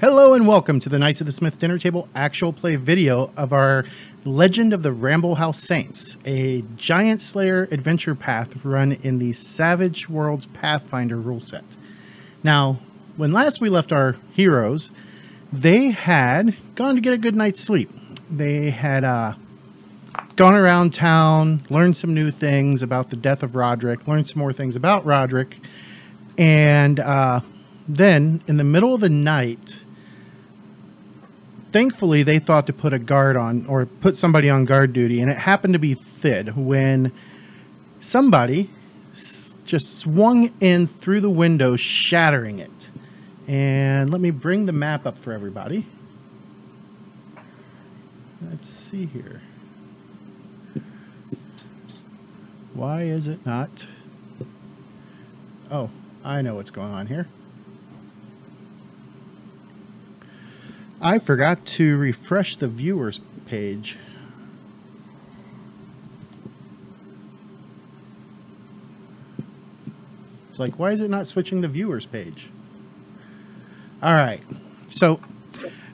Hello and welcome to the Knights of the Smith Dinner Table actual play video of our Legend of the Ramble House Saints, a giant slayer adventure path run in the Savage Worlds Pathfinder rule set. Now, when last we left our heroes, they had gone to get a good night's sleep. They had uh, gone around town, learned some new things about the death of Roderick, learned some more things about Roderick, and uh, then in the middle of the night, thankfully they thought to put a guard on or put somebody on guard duty, and it happened to be Thid when somebody s- just swung in through the window, shattering it. And let me bring the map up for everybody. Let's see here. Why is it not? Oh, I know what's going on here. I forgot to refresh the viewers page. It's like, why is it not switching the viewers page? All right. So,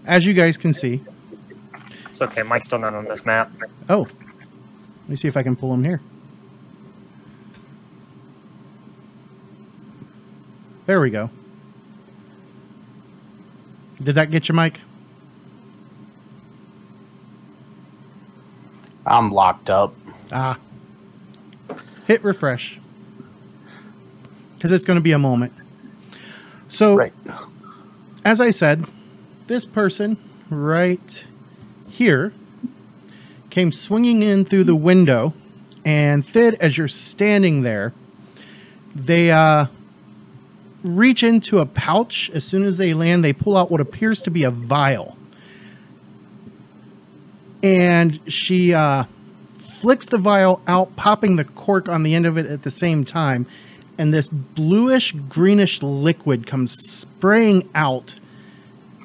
as you guys can see, It's okay. Mike's still not on this map. oh, let me see if I can pull him here. There we go. Did that get you, Mike? I'm locked up. Ah. Hit refresh. Because it's going to be a moment. So, Right. as I said, this person right here came swinging in through the window, and Thid, as you're standing there, they uh, reach into a pouch. As soon as they land, they pull out what appears to be a vial. And she uh, flicks the vial out, popping the cork on the end of it at the same time. And this bluish greenish liquid comes spraying out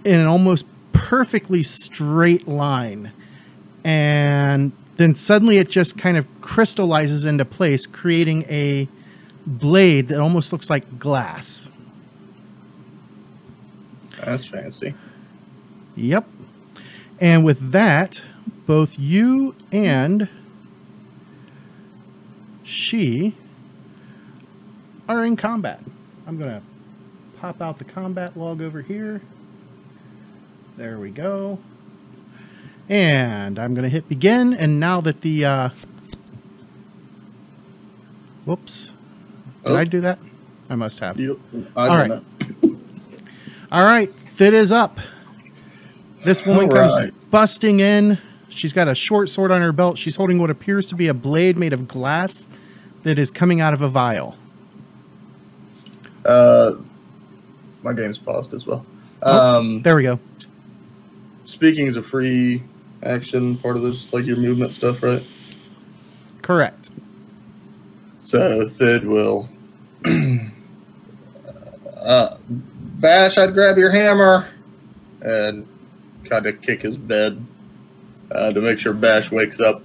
in an almost perfectly straight line. And then suddenly it just kind of crystallizes into place, creating a blade that almost looks like glass. That's fancy. Yep. And with that, both you and she are in combat. I'm going to pop out the combat log over here. There we go. And I'm going to hit begin. And now that the. Uh, whoops. Did Oh. I do that? I must have. You, All right. All right, Fit is up. This woman All comes right. busting in. She's got a short sword on her belt. She's holding what appears to be a blade made of glass that is coming out of a vial. Uh, my game's paused as well. Oh. Um, There we go. speaking is a free action part of this, like your movement stuff, right? Correct. So Thid will. uh, Bash, I'd grab your hammer and kind of kick his bed uh, to make sure Bash wakes up.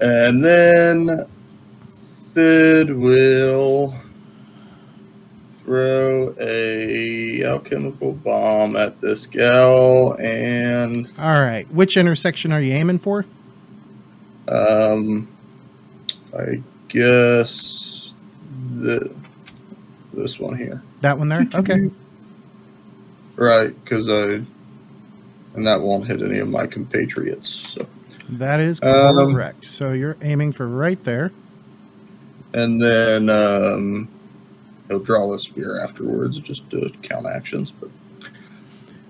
And then Thid will throw a alchemical bomb at this gal and All right. Which intersection are you aiming for? um, I guess the this one here, That one there? Okay. right? Because I and that won't hit any of my compatriots. So. That is Um, correct. So you're aiming for right there. And then um, he'll draw the spear afterwards, just to count actions. But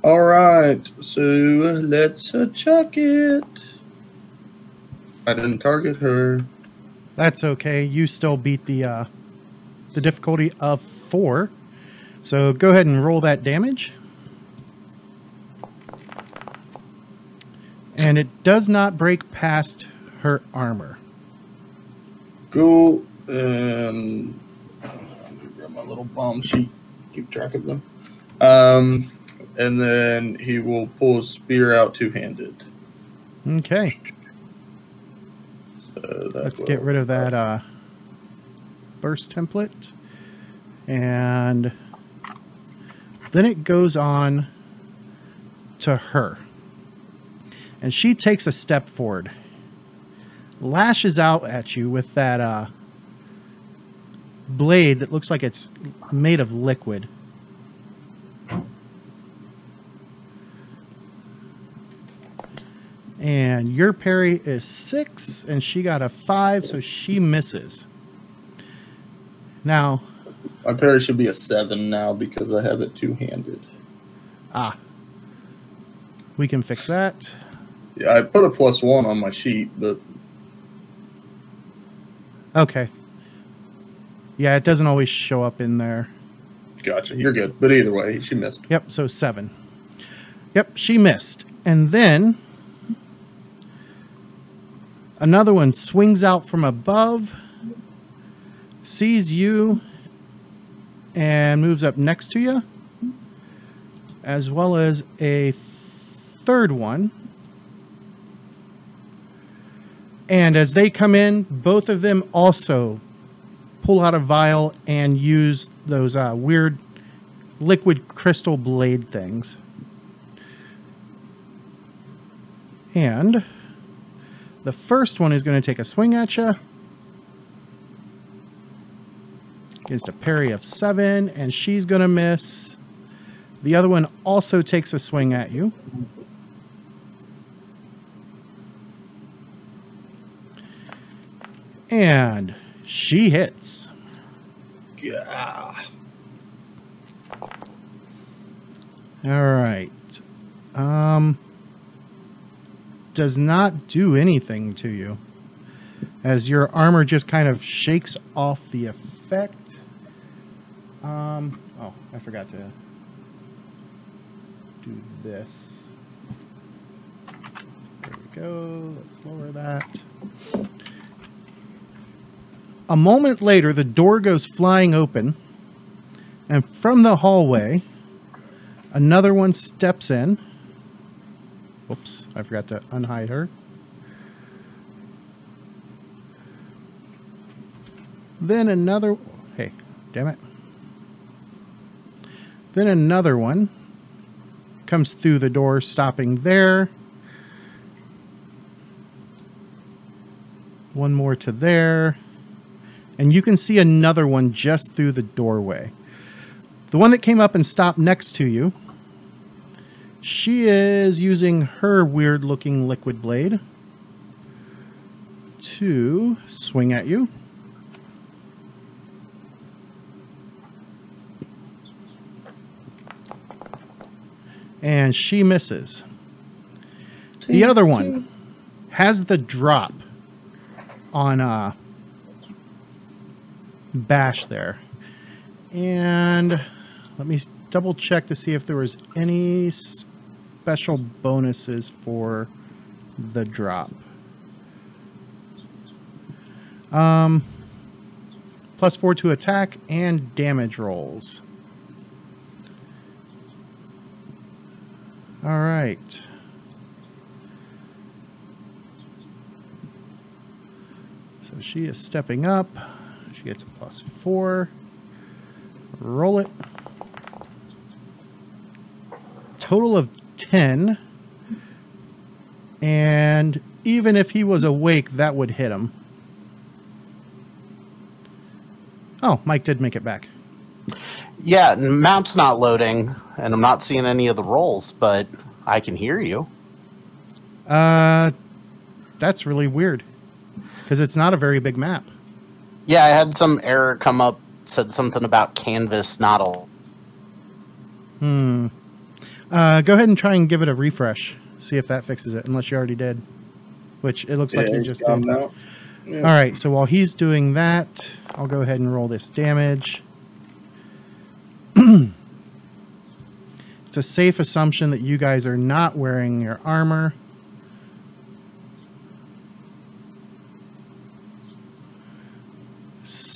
all right, so let's uh, chuck it. I didn't target her. That's okay. You still beat the uh, the difficulty of four. So go ahead and roll that damage. And it does not break past her armor. Cool. And grab my little bomb sheet. Keep track of them. Um, and then he will pull his spear out two handed. Okay. So Let's get rid of that uh, burst template. And then it goes on to her. And she takes a step forward, lashes out at you with that uh, blade that looks like it's made of liquid. And your parry is six, and she got a five, so she misses. Now, My parry should be a seven now because I have it two handed. ah, we can fix that. Yeah, I put a plus one on my sheet, but Okay. Yeah, it doesn't always show up in there. gotcha. You're good. But either way, she missed. Yep, so seven. Yep, she missed. And then another one swings out from above, sees you, and moves up next to you, as well as a third one. And as they come in, both of them also pull out a vial and use those uh, weird liquid crystal blade things. And the first one is going to take a swing at you. Against a parry of seven, and she's going to miss. The other one also takes a swing at you. And she hits. Yeah. All right. Um does not do anything to you. As your armor just kind of shakes off the effect. Um oh, I forgot to do this. There we go. Let's lower that. A moment later, the door goes flying open, and from the hallway, Another one steps in. Oops, I forgot to unhide her. Then another. Hey, damn it. Then another one comes through the door, stopping there. One more to there. And you can see another one just through the doorway. The one that came up and stopped next to you, she is using her weird looking liquid blade to swing at you. And she misses. The other one has the drop on uh, Bash there. And let me double check to see if there was any special bonuses for the drop. Um, plus four to attack and damage rolls. All right. So she is stepping up. She gets a plus four. Roll it. Total of 10. And even if he was awake, that would hit him. Oh, Mike did make it back. Yeah, map's not loading, and I'm not seeing any of the rolls, but I can hear you. Uh, that's really weird because it's not a very big map. Yeah, I had some error come up, said something about canvas not all. Hmm. Uh, go ahead and try and give it a refresh. See if that fixes it, unless you already did. Which it looks like you just did. him All out. Yeah. right, so while he's doing that, I'll go ahead and roll this damage. it's a safe assumption that you guys are not wearing your armor.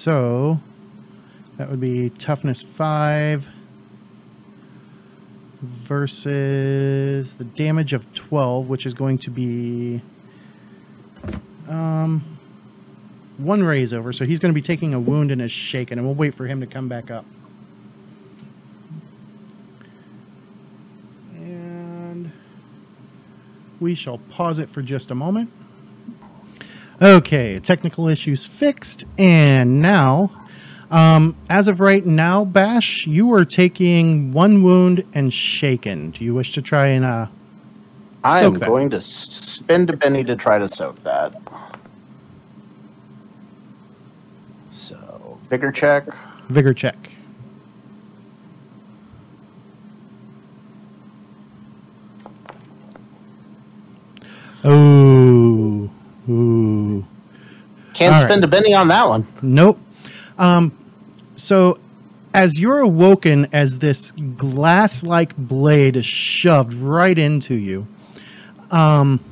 So that would be toughness 5 versus the damage of 12, which is going to be um, one raise over. So he's going to be taking a wound and is shaken, and we'll wait for him to come back up. And we shall pause it for just a moment. Okay, technical issues fixed, and now, um, as of right now, Bash, you are taking one wound and shaken. Do you wish to try and uh, I am that. going to spend a penny to try to soak that. So, vigor check. vigor check? Oh. Can't All spend right. a penny on that one. Nope. Um, so, as you're awoken, as this glass like blade is shoved right into you, um,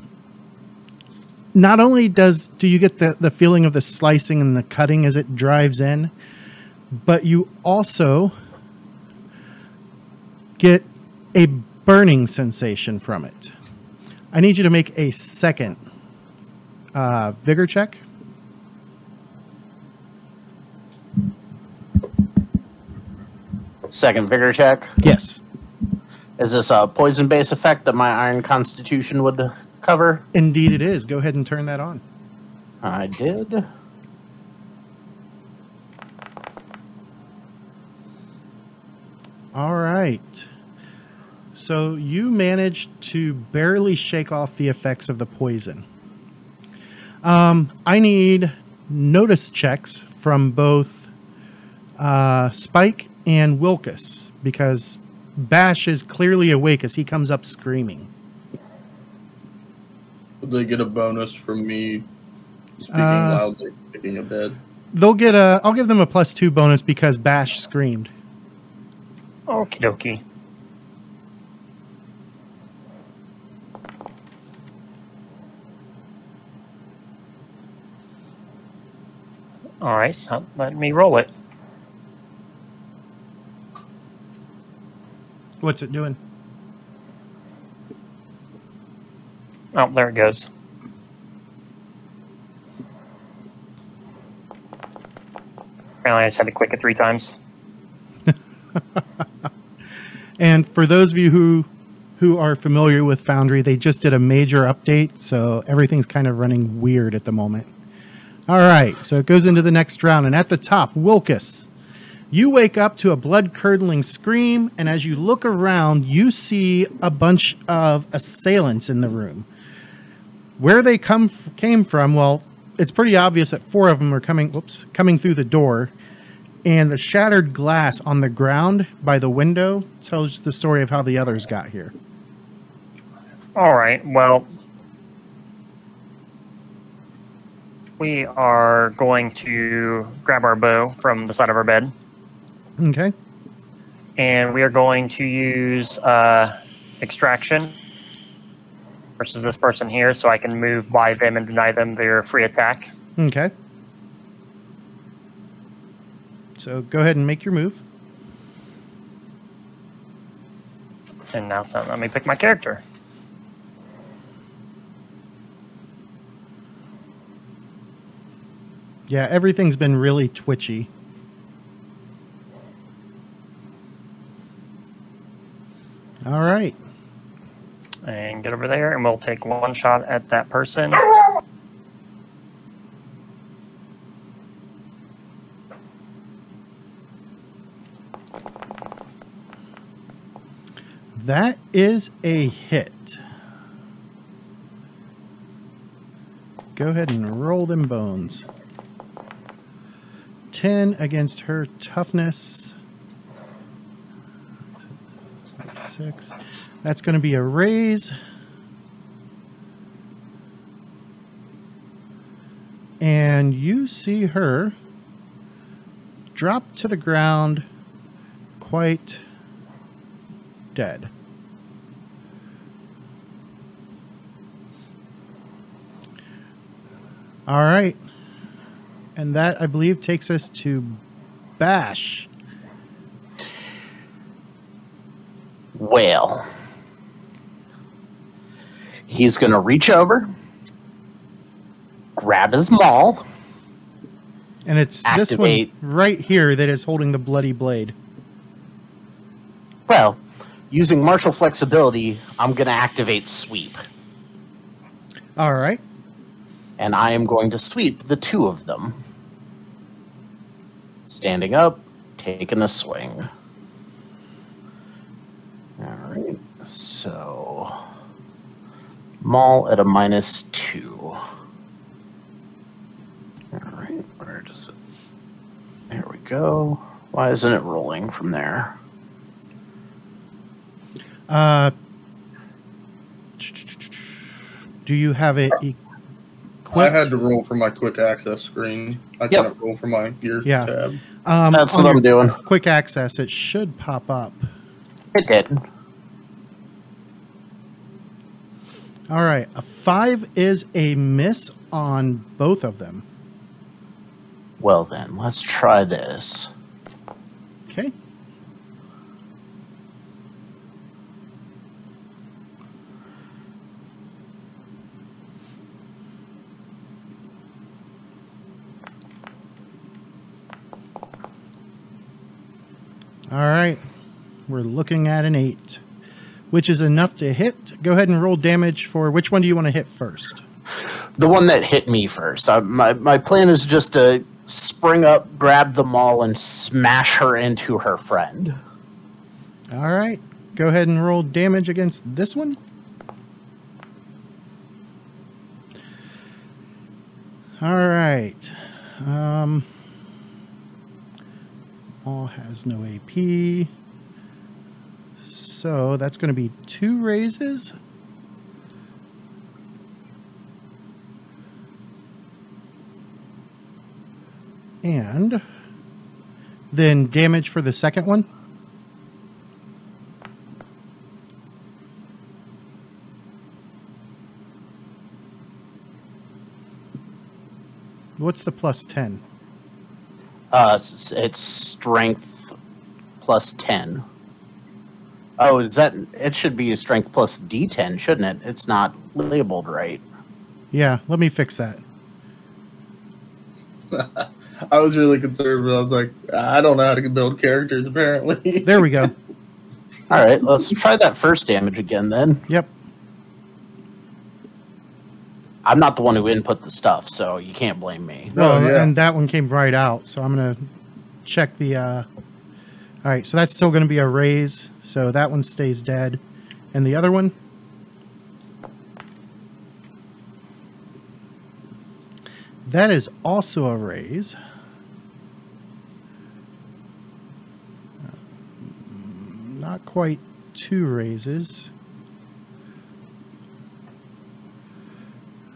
not only does do you get the, the feeling of the slicing and the cutting as it drives in, but you also get a burning sensation from it. I need you to make a second uh, vigor check. Second vigor check. Yes. Is this a poison base effect that my iron constitution would cover? Indeed, it is. Go ahead and turn that on. I did. All right. So you managed to barely shake off the effects of the poison. Um, I need notice checks from both uh, Spike and Wilkus because Bash is clearly awake as he comes up screaming. Would they get a bonus from me speaking Uh, loudly, picking a bed? They'll get a. I'll give them a plus two bonus because Bash screamed. Okie dokie. All right, it's not letting me roll it. What's it doing? Oh, there it goes. Apparently, I just had to click it three times. And for those of you who who are familiar with Foundry, they just did a major update, so everything's kind of running weird at the moment. All right, so it goes into the next round, and at the top, Wilkus. You wake up to a blood curdling scream, and as you look around, you see a bunch of assailants in the room. Where they come f- came from, well, it's pretty obvious that four of them are coming. Whoops, coming through the door, and the shattered glass on the ground by the window tells the story of how the others got here. All right. Well, we are going to grab our bow from the side of our bed, Okay. and we are going to use uh, extraction versus this person here, so I can move by them and deny them their free attack. Okay. So go ahead and make your move. And now it's not let me pick my character. Yeah, everything's been really twitchy. All right. And get over there, and we'll take one shot at that person. That is a hit. Go ahead and roll them bones. 10 against her toughness. 6. That's going to be a raise. And you see her drop to the ground quite dead. All right. And that, I believe, takes us to Bash. Well, he's going to reach over, grab his maul. And it's this one right here that is holding the bloody blade. Well, using martial flexibility, I'm going to activate sweep. All right. and I am going to sweep the two of them. Standing up, taking a swing. All right, so Maul at a minus two. All right, where does it? There we go. Why isn't it rolling from there? Uh, do you have it equipped? I had to roll from my quick access screen. I Yep. couldn't roll from my gear Yeah. tab. Um, That's what I'm doing. Quick access. It should pop up. It did. All right. A five is a miss on both of them. Well then, let's try this. Okay. All right. We're looking at an eight, which is enough to hit. Go ahead and roll damage for which one do you want to hit first? the one that hit me first. I, my my plan is just to spring up, grab the maul, and smash her into her friend. All right. Go ahead and roll damage against this one. All right. Um, all has no AP. So that's going to be two raises. And then damage for the second one. What's the plus 10? Uh, it's, strength plus ten. Oh, is that? It should be a strength plus D10, shouldn't it? It's not labeled right. Yeah, let me fix that. I was really concerned, but I was like, I don't know how to build characters. Apparently, There we go. All right, let's try that first damage again. Then Yep. I'm not the one who input the stuff, so you can't blame me. No, Well, yeah. and that one came right out, so I'm gonna check the. Uh... All right, so that's still gonna be a raise, so that one stays dead, and the other one. That is also a raise. Um, Not quite two raises.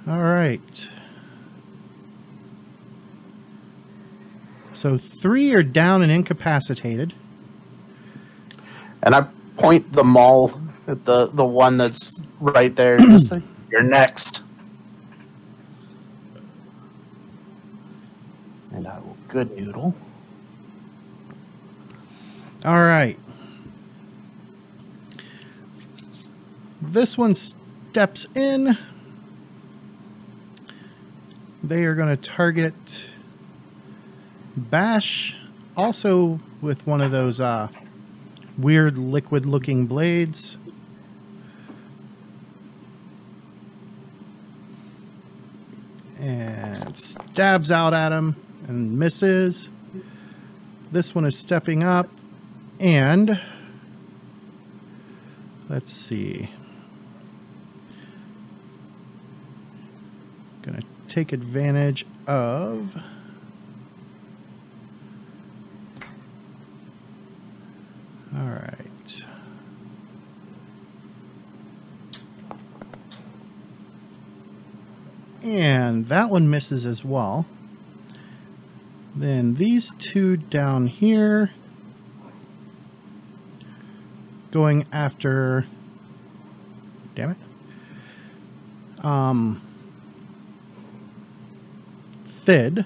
All right. So three are down and incapacitated. And I point the maul at the the one that's right there. Just You're next. And I will good noodle. All right. This one steps in. They are going to target Bash, also with one of those uh, weird liquid looking blades. And stabs out at him and misses. This one is stepping up and let's see. Gonna take advantage of all right. And that one misses as well. Then these two down here going after damn it. Um Thid.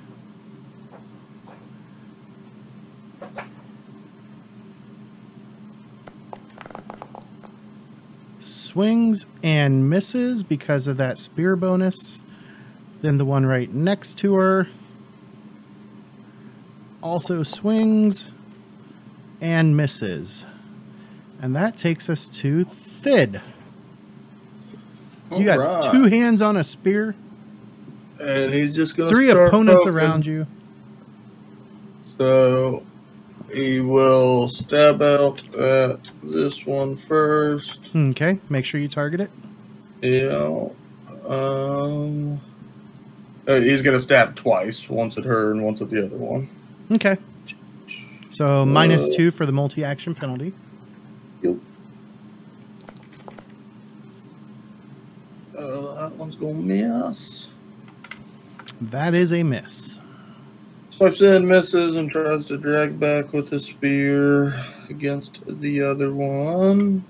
Swings and misses because of that spear bonus. Then the one right next to her also swings and misses. And that takes us to Thid. You got Alright. two hands on a spear, and he's just gonna three start opponents poking. around you. So he will stab out at this one first. Okay, make sure you target it. Yeah. Um. Uh, he's gonna stab twice, once at her and once at the other one. Okay. So minus Uh, two for the multi-action penalty. Yep. Uh, that one's gonna miss. That is a miss. Swipes in, misses, and tries to drag back with his spear against the other one.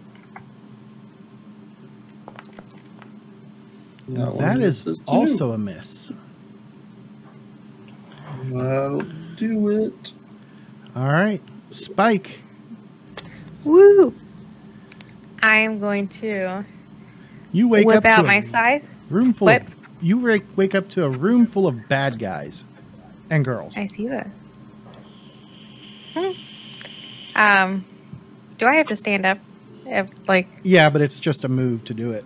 That one that is also a miss. That'll do it. All right, Spike. Woo! I am going to You wake whip up to out a my scythe. room full. Of, you wake, wake up to a room full of bad guys and girls. I see that. Hmm. Um, do I have to stand up? If, like, Yeah, but it's just a move to do it.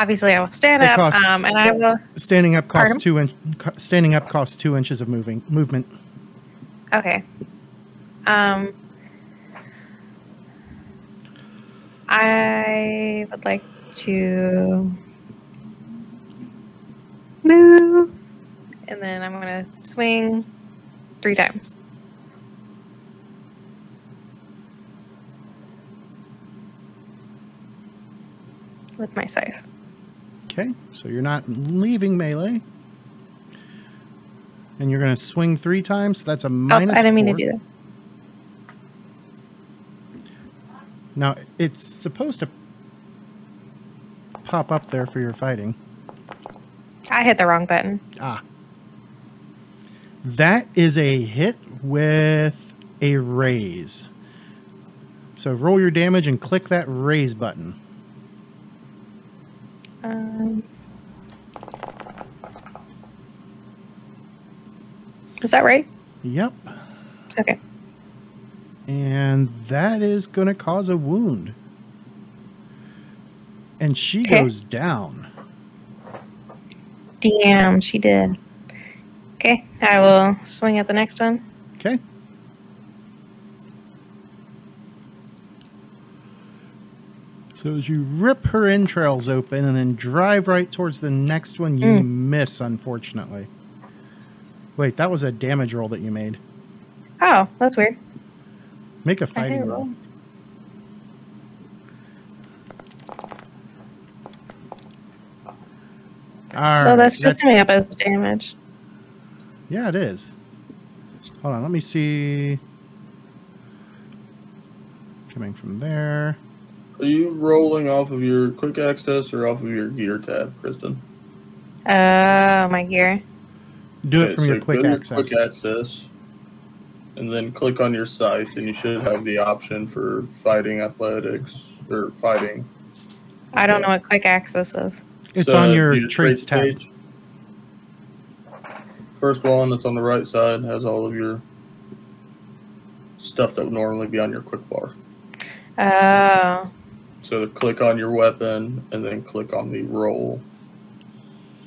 Obviously, I will stand up. costs- Um, and I will. Standing up costs Pardon? two inch. Standing up costs two inches of moving movement. Okay. Um, I would like to move, and then I'm gonna swing three times. With my scythe. Okay, so you're not leaving melee, and you're going to swing three times. So that's a Oh, minus. I didn't mean to do that. Now it's supposed to pop up there for your fighting. I hit the wrong button. Ah. That is a hit with a raise. So roll your damage and click that raise button. Um, is that right? Yep. Okay. And that is going to cause a wound. And she Okay. goes down. Damn, she did. Okay, I will swing at the next one. Okay. So as you rip her entrails open and then drive right towards the next one, you Mm. miss, unfortunately. Wait, that was a damage roll that you made. Oh, that's weird. Make a fighting roll. roll. All right. well, that's just coming up as damage. Yeah, it is. Hold on, let me see. Coming from there. Are you rolling off of your quick access or off of your gear tab, Kristen? Oh, my gear. Do it Okay, from so your quick go to access. Quick access. And then click on your scythe, and you should have the option for fighting athletics or fighting. I don't know what quick access is. It's So, on your do traits tab. page. First one that's on the right side has all of your stuff that would normally be on your quick bar. Oh, So click on your weapon and then click on the roll.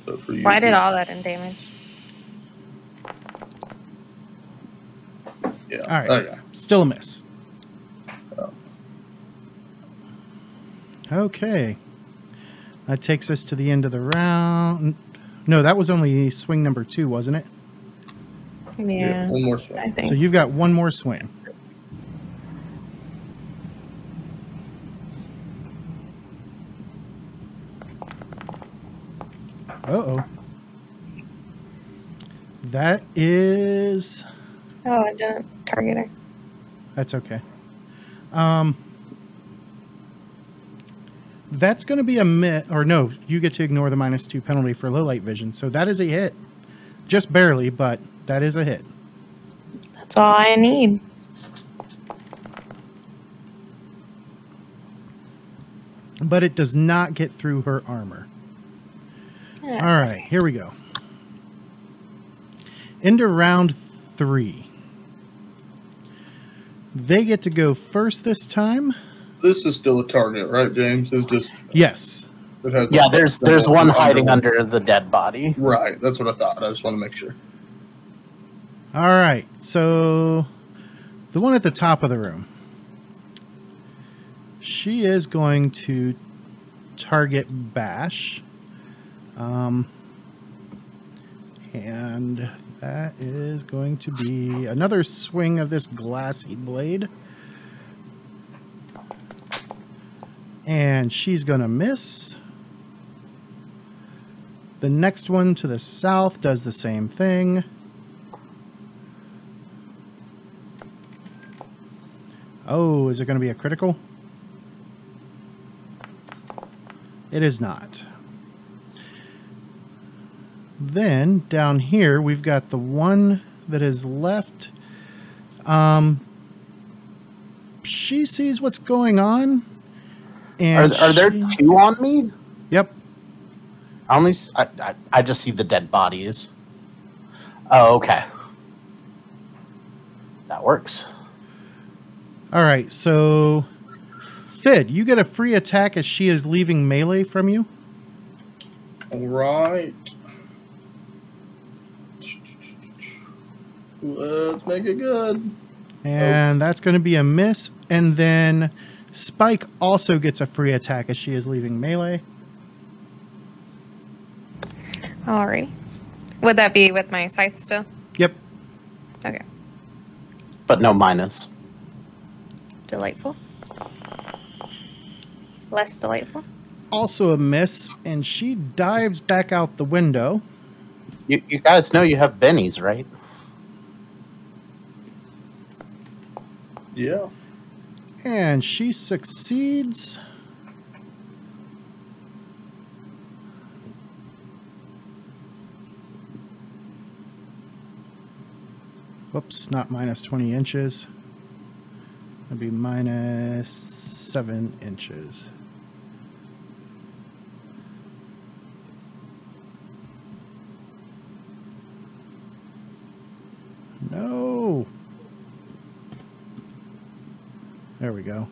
So for you why did all that in damage? Yeah. All right. Oh, yeah. Still a miss. Oh. Okay. That takes us to the end of the round. No, that was only swing number two, wasn't it? Yeah, One more swing. I think. So you've got one more swing. Uh oh. That is. oh, I didn't target her. That's okay. Um, that's going to be a mit, or no, you get to ignore the minus two penalty for low light vision. So that is a hit. Just barely, but that is a hit. That's all I need. But it does not get through her armor. Yeah, All right, here we go. Into round three. They get to go first this time. this is still a target, right, James? It's just Yes. it has Yeah, there's there's one hiding under. under the dead body. Right, that's what I thought. I just want to make sure. All right. So the one at the top of the room. She is going to target Bash. Um, and that is going to be another swing of this glassy blade. And she's going to miss. The next one to the south does the same thing. Oh, is it going to be a critical? It is not. Then down here, we've got the one that is left. Um, she sees what's going on. Are, And are there she- two on me? Yep. I only I just see the dead bodies. Oh, okay. That works. All right. So, Thid, you get a free attack as she is leaving melee from you. All right. Let's make it good. And that's going to be a miss. And then Spike also gets a free attack as she is leaving melee. All right. Would that be with my scythe still? Yep. Okay. But no minus. Delightful. Less delightful. Also a miss. And she dives back out the window. You, you guys know you have bennies, right? Yeah. And she succeeds. Whoops, not minus 20 inches. That'd be minus 7 inches. No. There we go.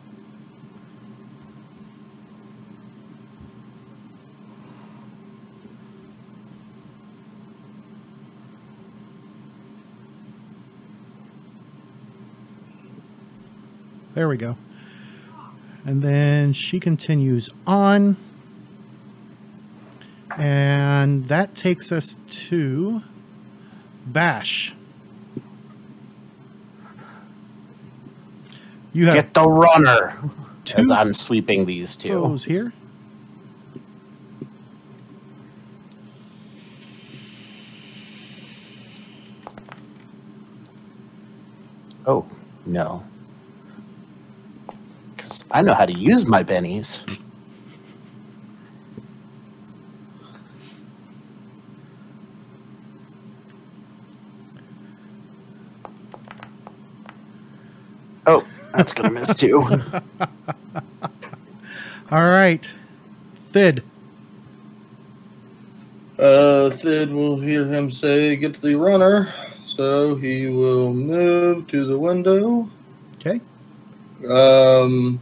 There we go. And then she continues on. And that takes us to Bash. You have Get the runner. two As I'm sweeping these two. foes here. Oh, no. Because I know how to use my bennies. That's going to miss too. All right. Thid. Uh, Thid will hear him say, "Get to the runner." So he will move to the window. Okay. Um,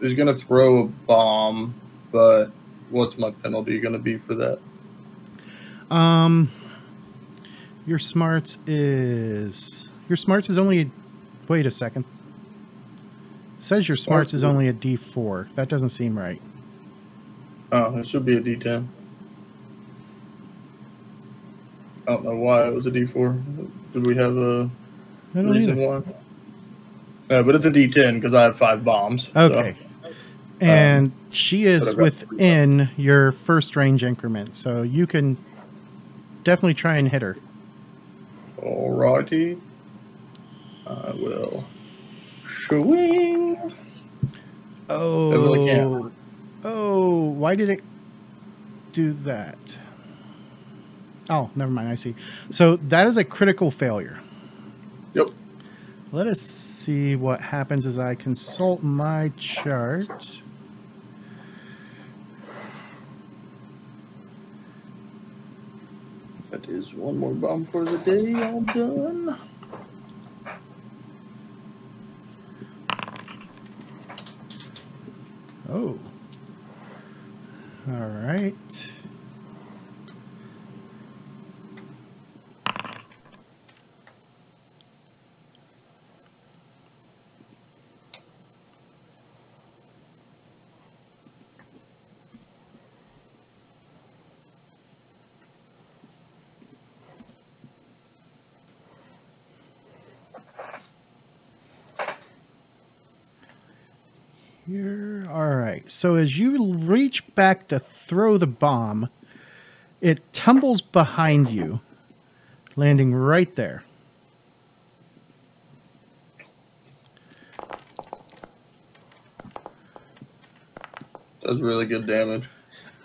he's gonna throw a bomb, but what's my penalty gonna be for that? Um your smarts is your smarts is only wait a second. Says your smarts is only a D4. That doesn't seem right. Oh, it should be a D10. I don't know why it was a D4. Did we have a reason why? Yeah, but it's a D10 because I have five bombs. so- Okay. Um, and she is but I've got three within your first range increment, so you can definitely try and hit her. Alrighty. I will swing. Oh. really. Oh, why did it do that? Oh, never mind. I see. So that is a critical failure. Yep. Let us see what happens as I consult my chart. That is one more bomb for the day. All done. Oh. All right. Here. Right. So as you reach back to throw the bomb, it tumbles behind you, landing right there. Does really good damage.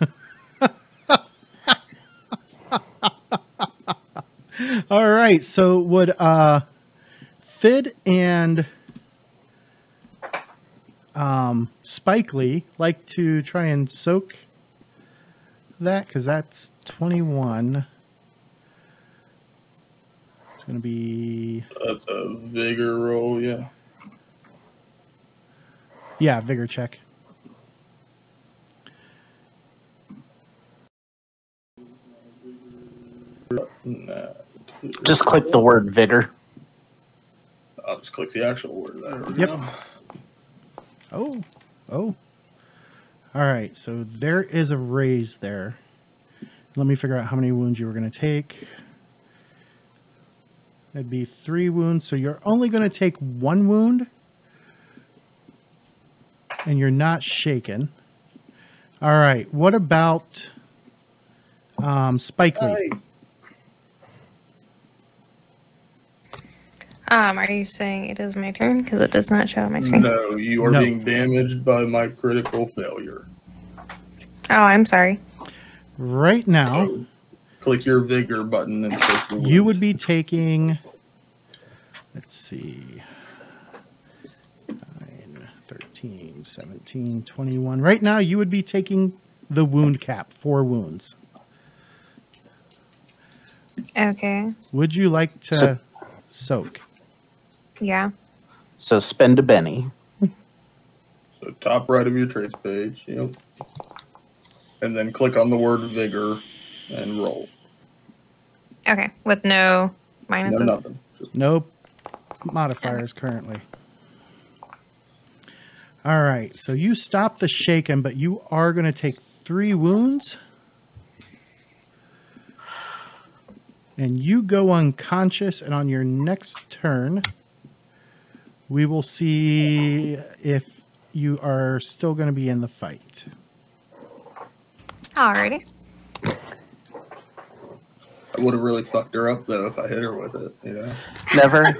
All right. So would uh, Thid and um, Spike Lee like to try and soak that? Because that's 21. It's going to be, That's a vigor roll, yeah. yeah, vigor check. Just click the word vigor. I'll just click the actual word. There we Yep. go. Oh, oh. All right. So there is a raise there. Let me figure out how many wounds you were going to take. That'd be three wounds. So you're only going to take one wound. And you're not shaken. All right. What about um, Spike Lee? Um, are you saying it is my turn? Because it does not show on my screen. No, you are No. being damaged by my critical failure. Oh, I'm sorry. Right now, So, click your vigor button and click the you would be taking let's see 9 13 17 21 right now you would be taking the wound cap four wounds Okay. would you like to So- soak Yeah. So spend a Benny. So top right of your trace page, yep. And then click on the word vigor and roll. Okay. With no No, nothing. Just nope modifiers currently all right so you stop the shaken but you are going to take three wounds and you go unconscious and on your next turn we will see if you are still going to be in the fight Alrighty. I would have really fucked her up though if I hit her with it. You know. Never.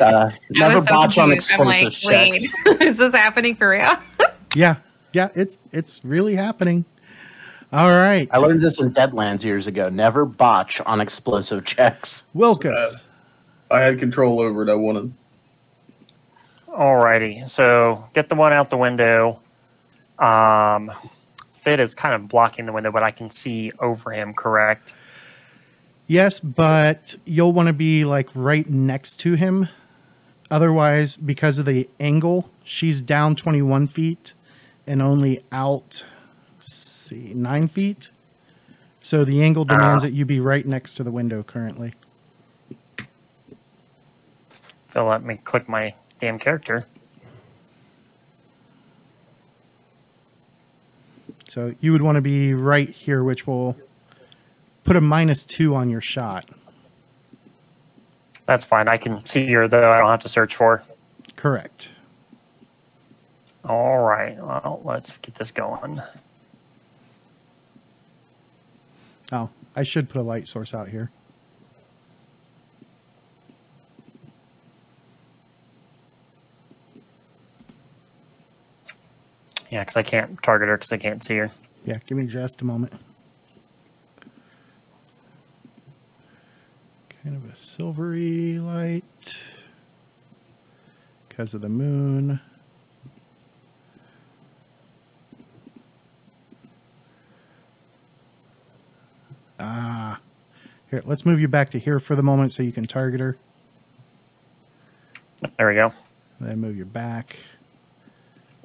uh, never so botch on confused. I'm like, explosive checks. is this happening for real? yeah yeah it's it's really happening all right I learned this in Deadlands years ago. Never botch on explosive checks. wilkus I had control over it. I wanted. Alrighty, so get the one out the window. Um, Thid is kind of blocking the window, but I can see over him. Correct? Yes, but you'll want to be like right next to him. Otherwise, because of the angle, she's down 21 feet and only out, let's see, nine feet. So the angle demands Ah. that you be right next to the window currently. They'll let me click my damn character. So you would want to be right here, which will put a minus two on your shot. That's fine. I can see her though. I don't have to search for. Correct. All right. Well, let's get this going. Oh, I should put a light source out here. Yeah, because I can't target her because I can't see her. Yeah, give me just a moment. Kind of a silvery light because of the moon. Ah, here, let's move you back to here for the moment so you can target her. There we go. Then move your back.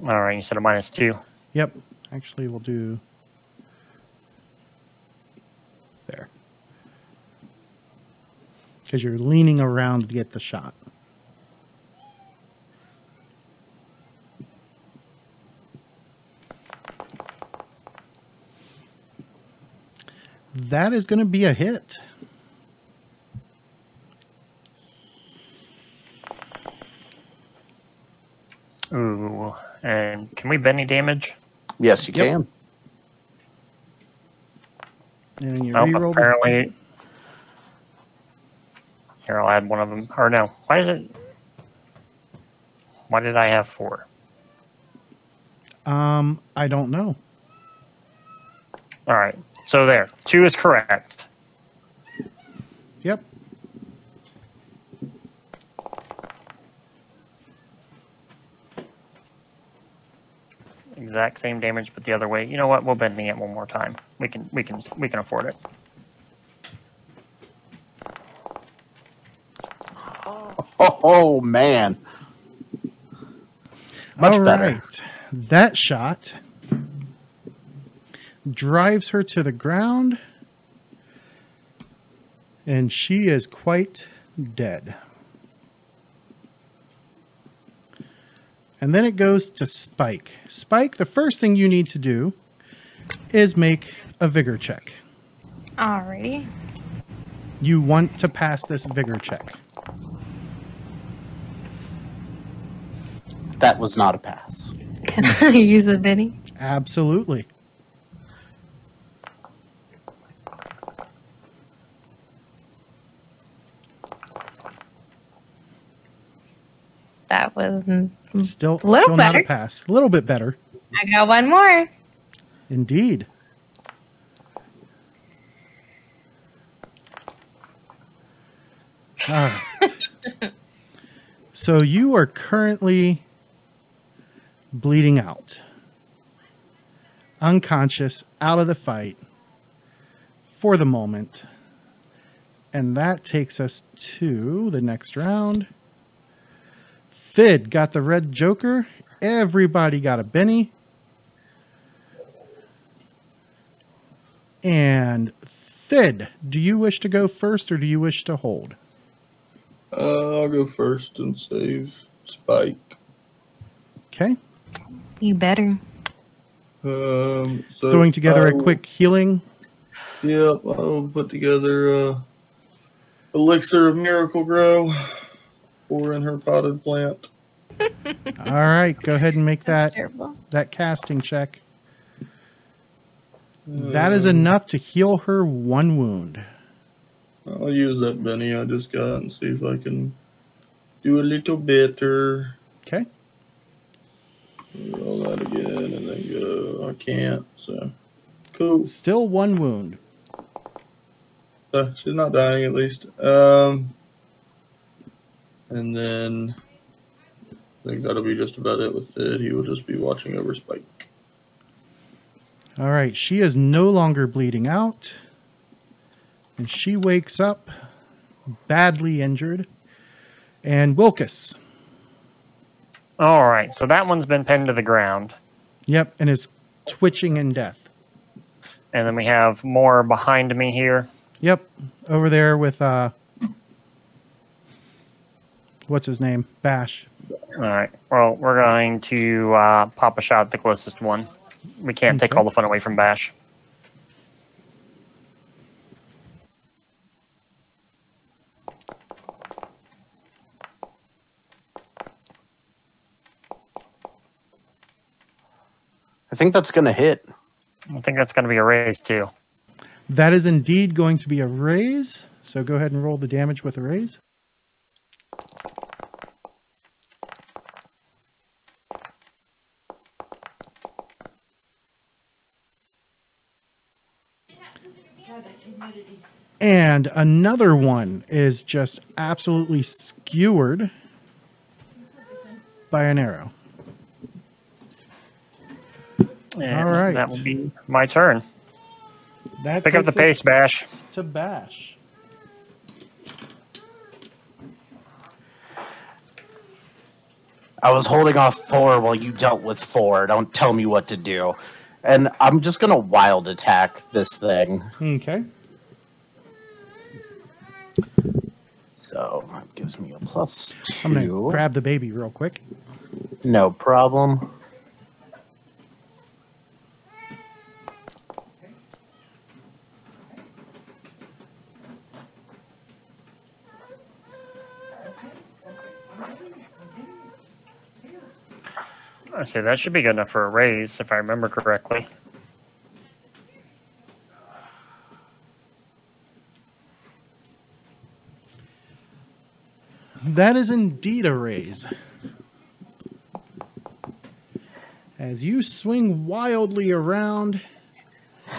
All right, you said a minus two. Yep. Actually, we'll do there. Because you're leaning around to get the shot. That is going to be a hit. Ooh, and can we bend any damage? Yes, you Yep. can. And you Nope, reroll the- apparently. Here, I'll add one of them. Or no, why is it? Why did I have four? Um, I don't know. All right, so there, two is correct. Exact same damage, but the other way. You know what? We'll bend it one more time. We can, we can, we can afford it. Oh, oh, man. Much All better. right. That shot drives her to the ground, and she is quite dead. And then it goes to Spike. Spike, the first thing you need to do is make a vigor check. Alrighty. You want to pass this vigor check. That was not a pass. Can I use a Benny? Absolutely. That was. Still, A little still not a pass. A little bit better. I got one more. Indeed. All right. so you are currently bleeding out, unconscious, out of the fight for the moment. And that takes us to the next round. Thid got the red joker. Everybody got a Benny. And Thid, do you wish to go first or do you wish to hold? Uh, I'll go first and save Spike. Okay. You better. Um, so Throwing together I a will- quick healing. Yep, I'll put together uh, elixir of Miracle-Gro, or in her potted plant. All right, go ahead and make that terrible. that casting check. That is enough to heal her one wound. I'll use that Benny I just got and see if I can do a little better. Okay. Roll that again and then go. I can't. So cool. Still one wound. Uh, she's not dying at least. Um, and then I think that'll be just about it with it. He will just be watching over Spike. All right, she is no longer bleeding out. And she wakes up badly injured. And Wilkus. All right, so that one's been pinned to the ground, Yep, and is twitching in death. and then we have more behind me here. Yep, over there with uh what's his name? Bash. All right. Well, we're going to uh, pop a shot at the closest one. We can't take all the fun away from Bash. I think that's going to hit. I think that's going to be a raise too. That is indeed going to be a raise. So go ahead and roll the damage with a raise. And another one is just absolutely skewered by an arrow. And All right. That will be my turn. That Pick up the pace, Bash. to bash. I was holding off four while you dealt with four. Don't tell me what to do. And I'm just gonna wild attack this thing. Okay. So that gives me a plus I'm gonna grab the baby real quick. No problem. Say that should be good enough for a raise, if I remember correctly. That is indeed a raise. As you swing wildly around,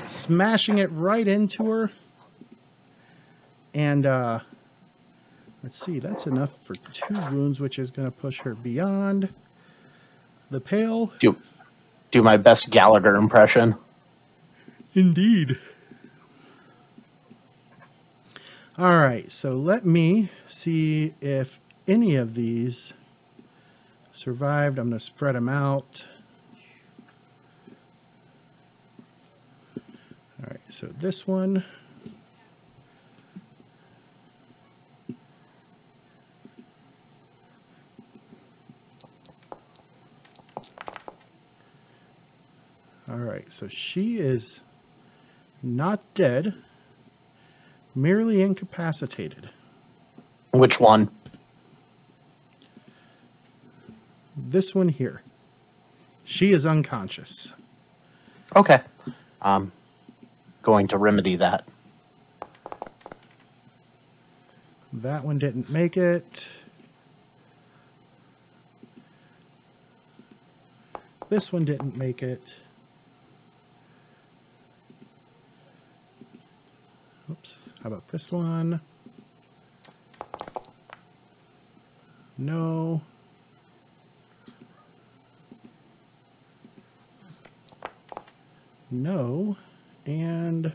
smashing it right into her. And uh let's see, that's enough for two wounds, which is gonna push her beyond the pale. Do do my best Gallagher impression. Indeed. All right, so let me see if any of these survived. I'm going to spread them out. All right, so this one. All right, so she is not dead, merely incapacitated. Which one? This one here. She is unconscious. Okay. I'm going to remedy that. That one didn't make it. This one didn't make it. Oops. How about this one? No. No. And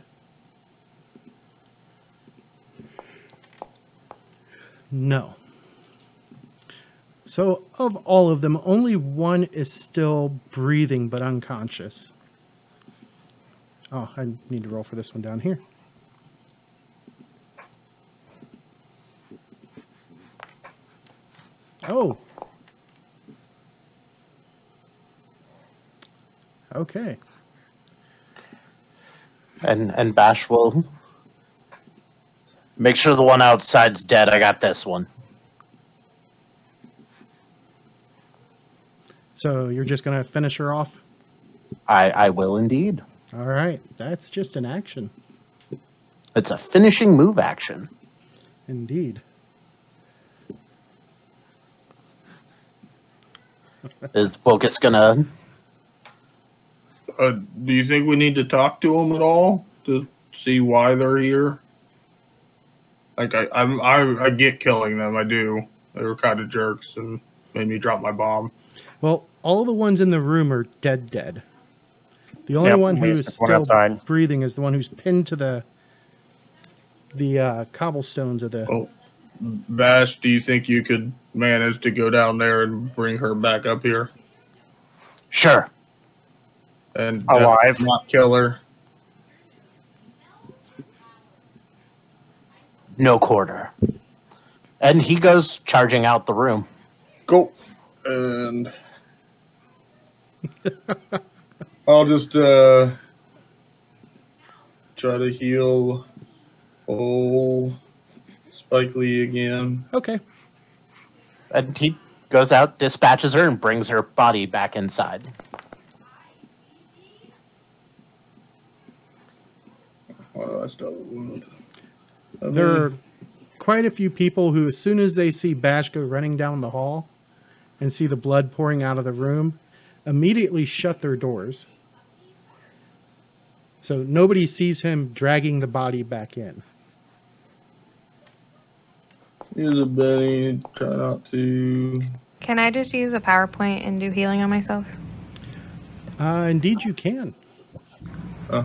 no. So, of all of them, only one is still breathing but unconscious. Oh, I need to roll for this one down here. Oh. Okay. And and Bash will make sure the one outside's dead. I got this one. So, you're just going to finish her off? I I will indeed. All right. That's just an action. It's a finishing move action. Indeed. Is Focus gonna Uh, do you think we need to talk to them at all to see why they're here? Like I, I'm, I, I get killing them. I do. They were kind of jerks and made me drop my bomb. Well, all the ones in the room are dead, dead. The only Yep, one who's still outside. breathing is the one who's pinned to the the uh, cobblestones of the. Oh, Bash, do you think you could manage to go down there and bring her back up here Sure. and Alive. not kill her? No quarter. And he goes charging out the room. Go. And I'll just uh try to heal old Spike Lee again. Okay. And he goes out, dispatches her, and brings her body back inside. Oh, I still wound. There mean, are quite a few people who, as soon as they see Bash go running down the hall and see the blood pouring out of the room, immediately shut their doors. So nobody sees him dragging the body back in. Here's a Benny. Try not to. Can I just use a power point and do healing on myself? Uh, indeed, you can. Huh?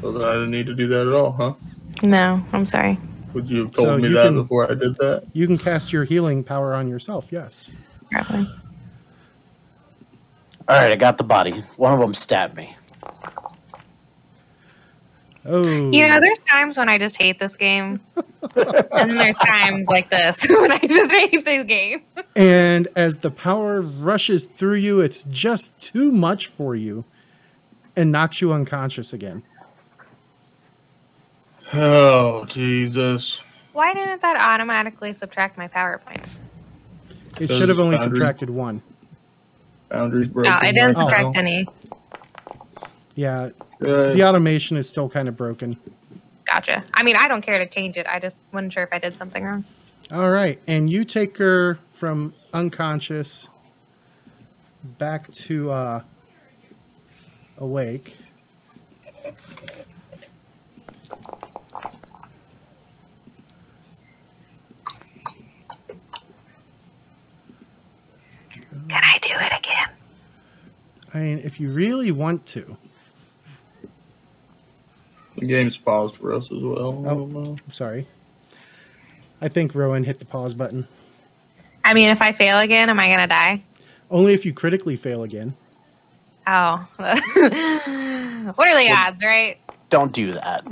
Well, I didn't need to do that at all, huh? No, I'm sorry. Would you have told So me you that can- before I did that? You can cast your healing power on yourself. Yes. Probably. All right, I got the body. One of them stabbed me. Oh, You know, there's times when I just hate this game, and then there's times like this when I just hate this game. and as the power rushes through you, it's just too much for you, and knocks you unconscious again. Oh Jesus! Why didn't that automatically subtract my power points? It should have only boundary- subtracted one. Boundaries broken. No, broken. it didn't subtract well. any. Yeah, Right. the automation is still kind of broken. Gotcha. I mean, I don't care to change it. I just wasn't sure if I did something wrong. All right, and you take her from unconscious back to uh, awake. Can I do it again? I mean, if you really want to. The game's paused for us as well. Oh. I'm sorry. I think Rowan hit the pause button. I mean, if I fail again, am I gonna die? Only if you critically fail again. Oh. what are the odds, right? Don't do that.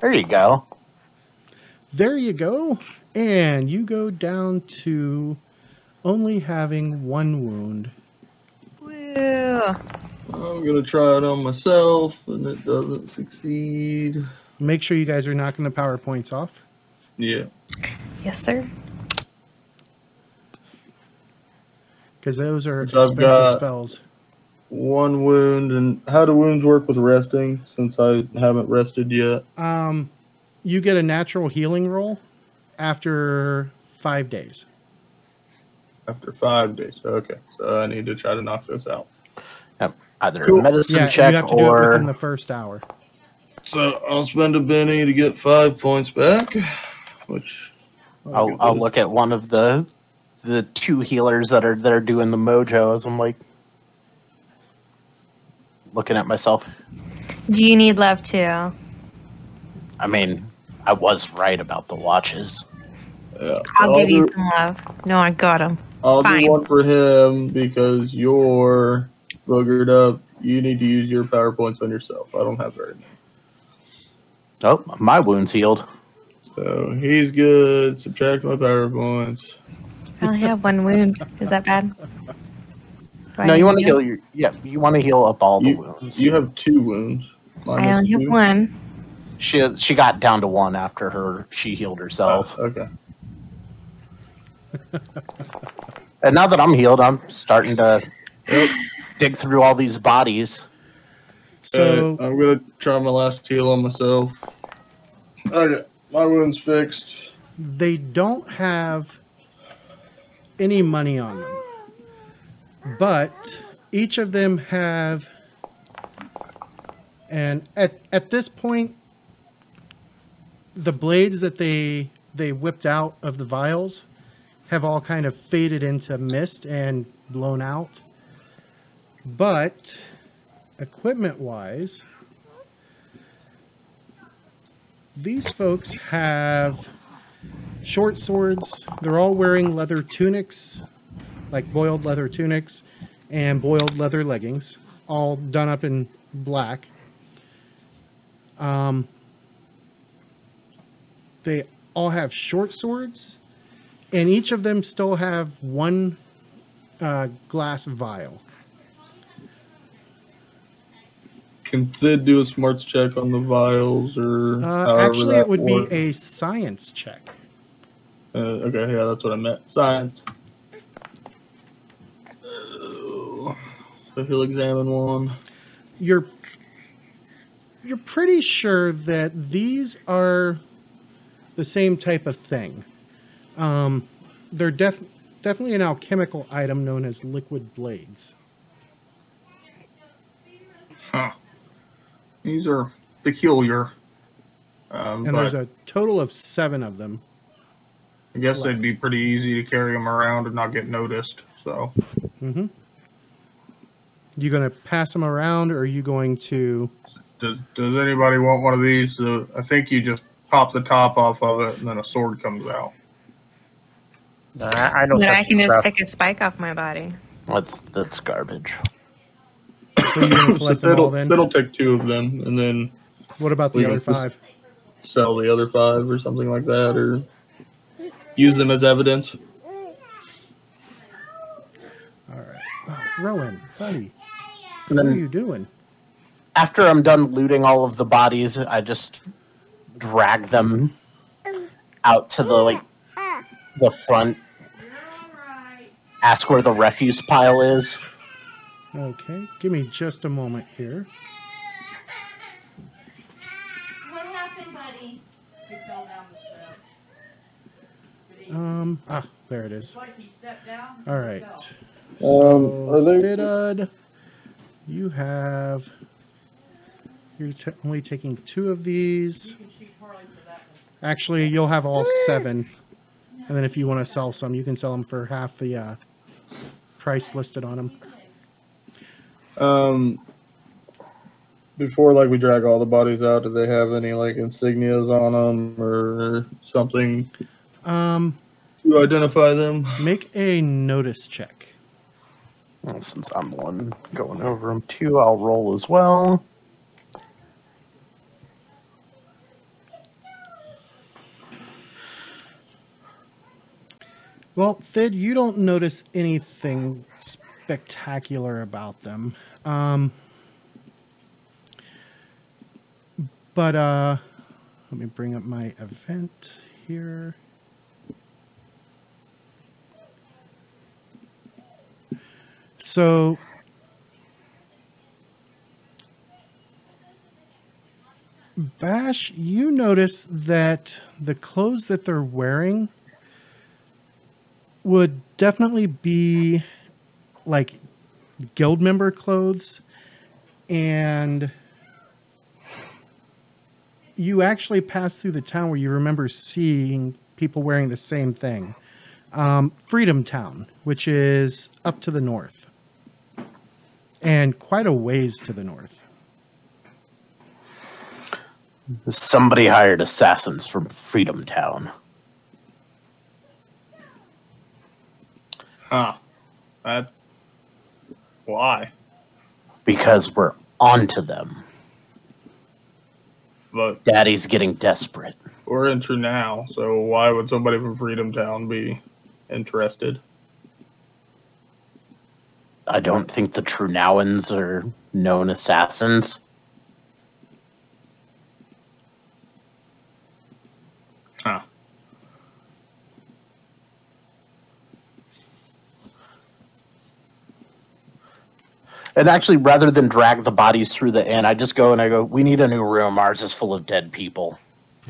There you go. There you go. And you go down to only having one wound. Woo. I'm gonna try it on myself, and it doesn't succeed. Make sure you guys are knocking the power points off. Yeah. Yes, sir. Because those are Which I've expensive got- spells. One wound, and how do wounds work with resting? Since I haven't rested yet. Um, you get a natural healing roll after five days. After five days. Okay, so I need to try to knock this out. Yep. Either Cool. a medicine yeah, check you have to do it or within the first hour. So I'll spend a Benny to get five points back, which I'll, I'll look at one of the the two healers that are that are doing the mojos. I'm like looking at myself. Do you need love too? I mean, I was right about the watches. Yeah, I'll give you some love. No, I got him. I'll fine. do one for him because you're boogered up. You need to use your power points on yourself. I don't have very many. Oh, my wound's healed. So he's good. Subtract my power points. I only have one wound. Is that bad? Do No, need you want to heal? heal your yeah. You want to heal up all the You, wounds. you have two wounds. Mine I has only have two. one. she she got down to one after her she healed herself. Oh, okay. And now that I'm healed, I'm starting to dig through all these bodies. So Uh, I'm gonna try my last heal on myself. Okay, my wound's fixed. they don't have any money on them, but each of them have. And at at this point, the blades that they they whipped out of the vials have all kind of faded into mist and blown out. But equipment wise, these folks have short swords. They're all wearing leather tunics, like boiled leather tunics and boiled leather leggings, all done up in black. Um, they all have short swords, and each of them still have one uh, glass vial. Can Thid do a smarts check on the vials or Uh, actually, it would works? be a science check. Uh, okay, yeah, that's what I meant. Science. Oh, so he'll examine one. you're you're pretty sure that these are the same type of thing. Um, they're def- definitely an alchemical item known as liquid blades. Huh. These are peculiar. Um, And there's a total of seven of them. I guess left. they'd be pretty easy to carry them around and not get noticed. So hmm You going to pass them around, or are you going to? does does anybody want one of these? Uh, I think you just pop the top off of it and then a sword comes out. Uh, I don't Then I can just stuff. pick a spike off my body. That's that's garbage. So you're gonna So collect them all that'll, then? that'll take two of them, and then What about the other five? sell the other five or something like that, or use them as evidence. All right. Oh, Rowan, buddy, And what are you doing? after I'm done looting all of the bodies, I just drag them out to the like the front. Ask where the refuse pile is. Okay, give me just a moment here. What happened, buddy? He fell down the steps. Um, ah, there it is. Like he stepped down. All right. fell. Um, are they- Fidud, you have. You're t- only taking two of these. You can shoot for that one. Actually, you'll have all seven. And then if you want to sell some, you can sell them for half the uh, price listed on them. Um, before like we drag all the bodies out, do they have any like insignias on them or something Um, to identify them? make a notice check. Well, since I'm the one going over them too, I'll roll as well. Well, Thid, you don't notice anything spectacular about them. Um, but uh, let me bring up my event here. So, Bash, you notice that the clothes that they're wearing would definitely be like guild member clothes and you actually pass through the town where you remember seeing people wearing the same thing um, freedom town which is up to the north and quite a ways to the north Somebody hired assassins from Freedom Town. Huh. That. Why? because we're onto them. But Daddy's getting desperate. we're into now, so why would somebody from Freedom Town be interested? I don't think the Trunowans are known assassins. Huh. And actually, rather than drag the bodies through the inn, I just go and I go, "We need a new room. Ours is full of dead people."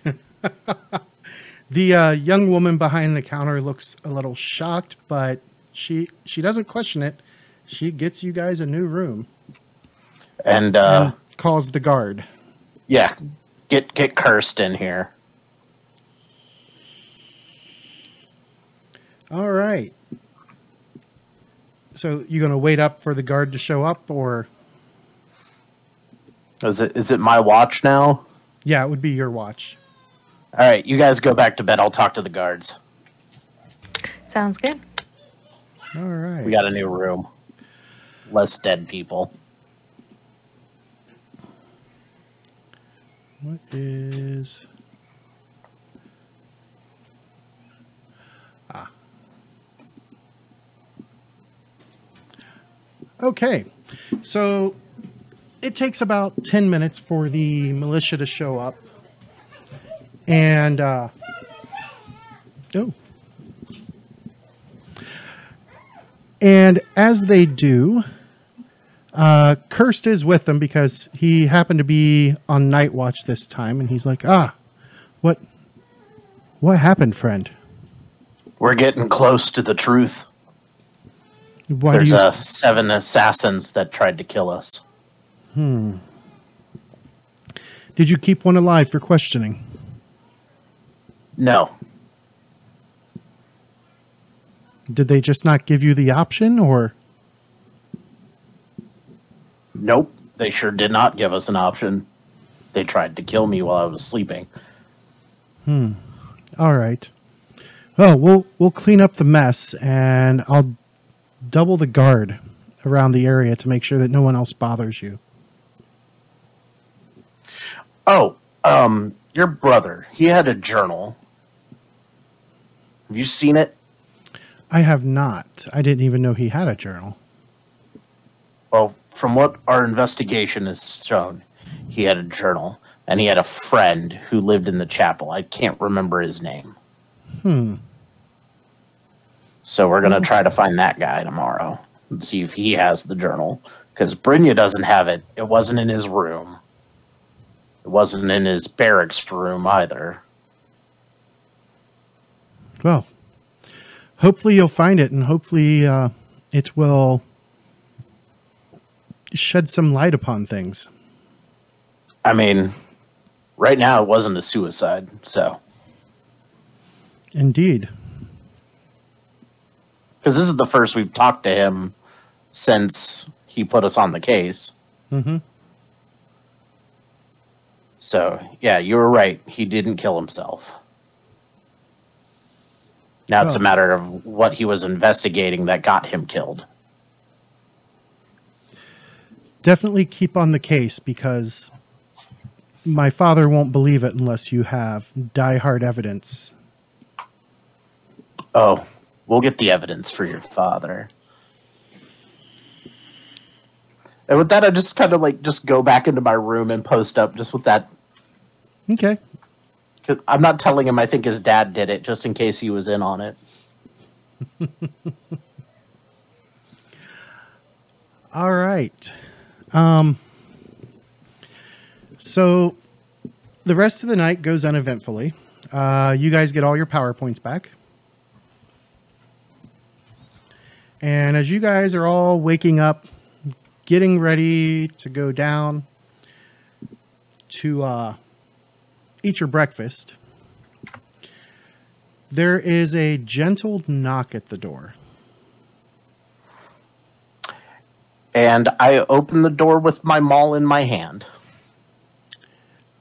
the uh, young woman behind the counter looks a little shocked but she she doesn't question it she gets you guys a new room And uh, and calls the guard yeah, get get Kirst in here. All right. So you gonna wait up for the guard to show up, or Is it is it my watch now? yeah, it would be your watch. All right, you guys go back to bed. I'll talk to the guards. Sounds good. All right. We got a new room. Less dead people. What is? Okay, so it takes about ten minutes for the militia to show up, and uh, oh, and as they do, uh, Kirst is with them because he happened to be on night watch this time, and he's like, "Ah, what, what happened, friend? We're getting close to the truth. Why There's you?" uh, seven assassins that tried to kill us. Hmm. Did you keep one alive for questioning? No, Did they just not give you the option, or nope. They sure did not give us an option. They tried to kill me while I was sleeping. Hmm. All right? Well, we'll we'll clean up the mess, and I'll double the guard around the area to make sure that no one else bothers you. Oh, um, your brother. He had a journal. Have you seen it? I have not. I didn't even know he had a journal. Well, from what our investigation has shown, he had a journal and he had a friend who lived in the chapel. I can't remember his name. Hmm. So we're gonna try to find that guy tomorrow and see if he has the journal. Because Brynja doesn't have it. It wasn't in his room. It wasn't in his barracks room either. Well, hopefully you'll find it, and hopefully uh, it will shed some light upon things. I mean, right now it wasn't a suicide, so Indeed. Because this is the first we've talked to him since he put us on the case. hmm So yeah, you were right. He didn't kill himself. Now it's a Oh. matter of what he was investigating that got him killed. Definitely keep on the case because my father won't believe it unless you have die-hard evidence. Oh, we'll get the evidence for your father. And with that, I just kind of like just go back into my room and post up just with that. Okay. Cause I'm not telling him I think his dad did it, just in case he was in on it. All right. Um, so the rest of the night goes uneventfully. Uh, you guys get all your power points back. And as you guys are all waking up, getting ready to go down to uh, eat your breakfast, there is a gentle knock at the door. And I open the door with my maul in my hand.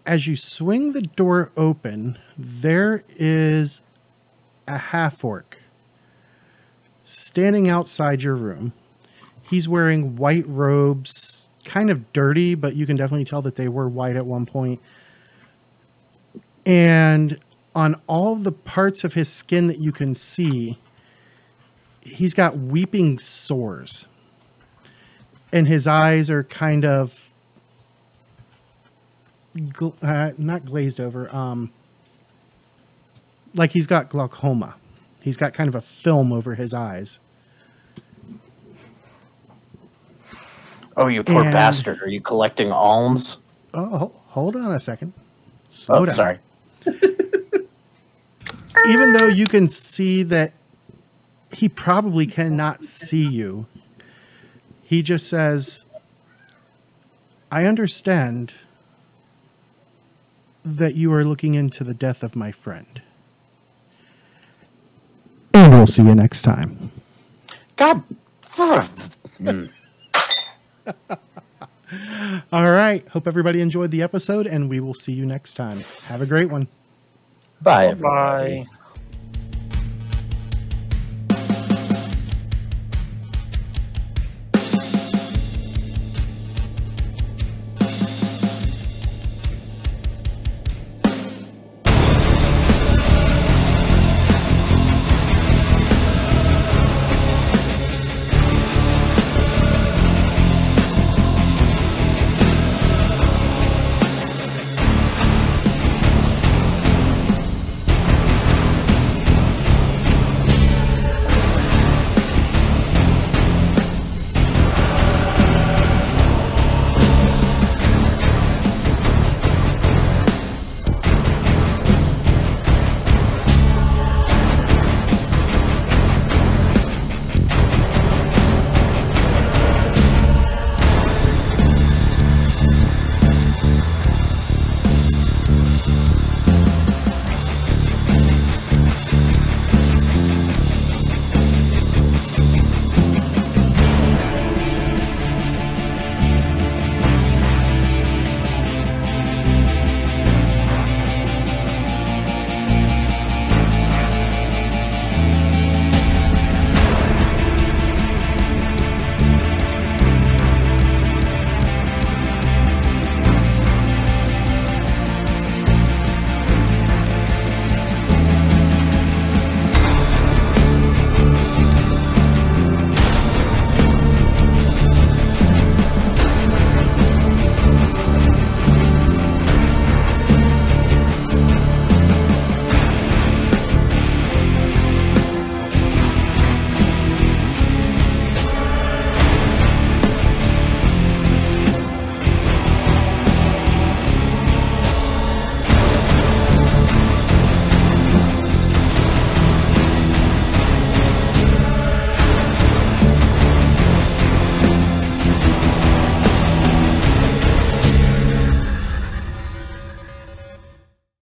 as you swing the door open, there is a half orc standing outside your room. He's wearing white robes, kind of dirty, but you can definitely tell that they were white at one point. And on all the parts of his skin that you can see, he's got weeping sores. And his eyes are kind of gl- uh, not glazed over. Um, like he's got glaucoma. He's got kind of a film over his eyes. Oh, you poor And- bastard. Are you collecting alms? Oh, hold on a second. Oh, Slow Oh, down. sorry. Even though you can see that he probably cannot see you, he just says, I understand that you are looking into the death of my friend. And we'll see you next time. God. Mm. All right. Hope everybody enjoyed the episode, and we will see you next time. Have a great one. Bye, everybody. Bye.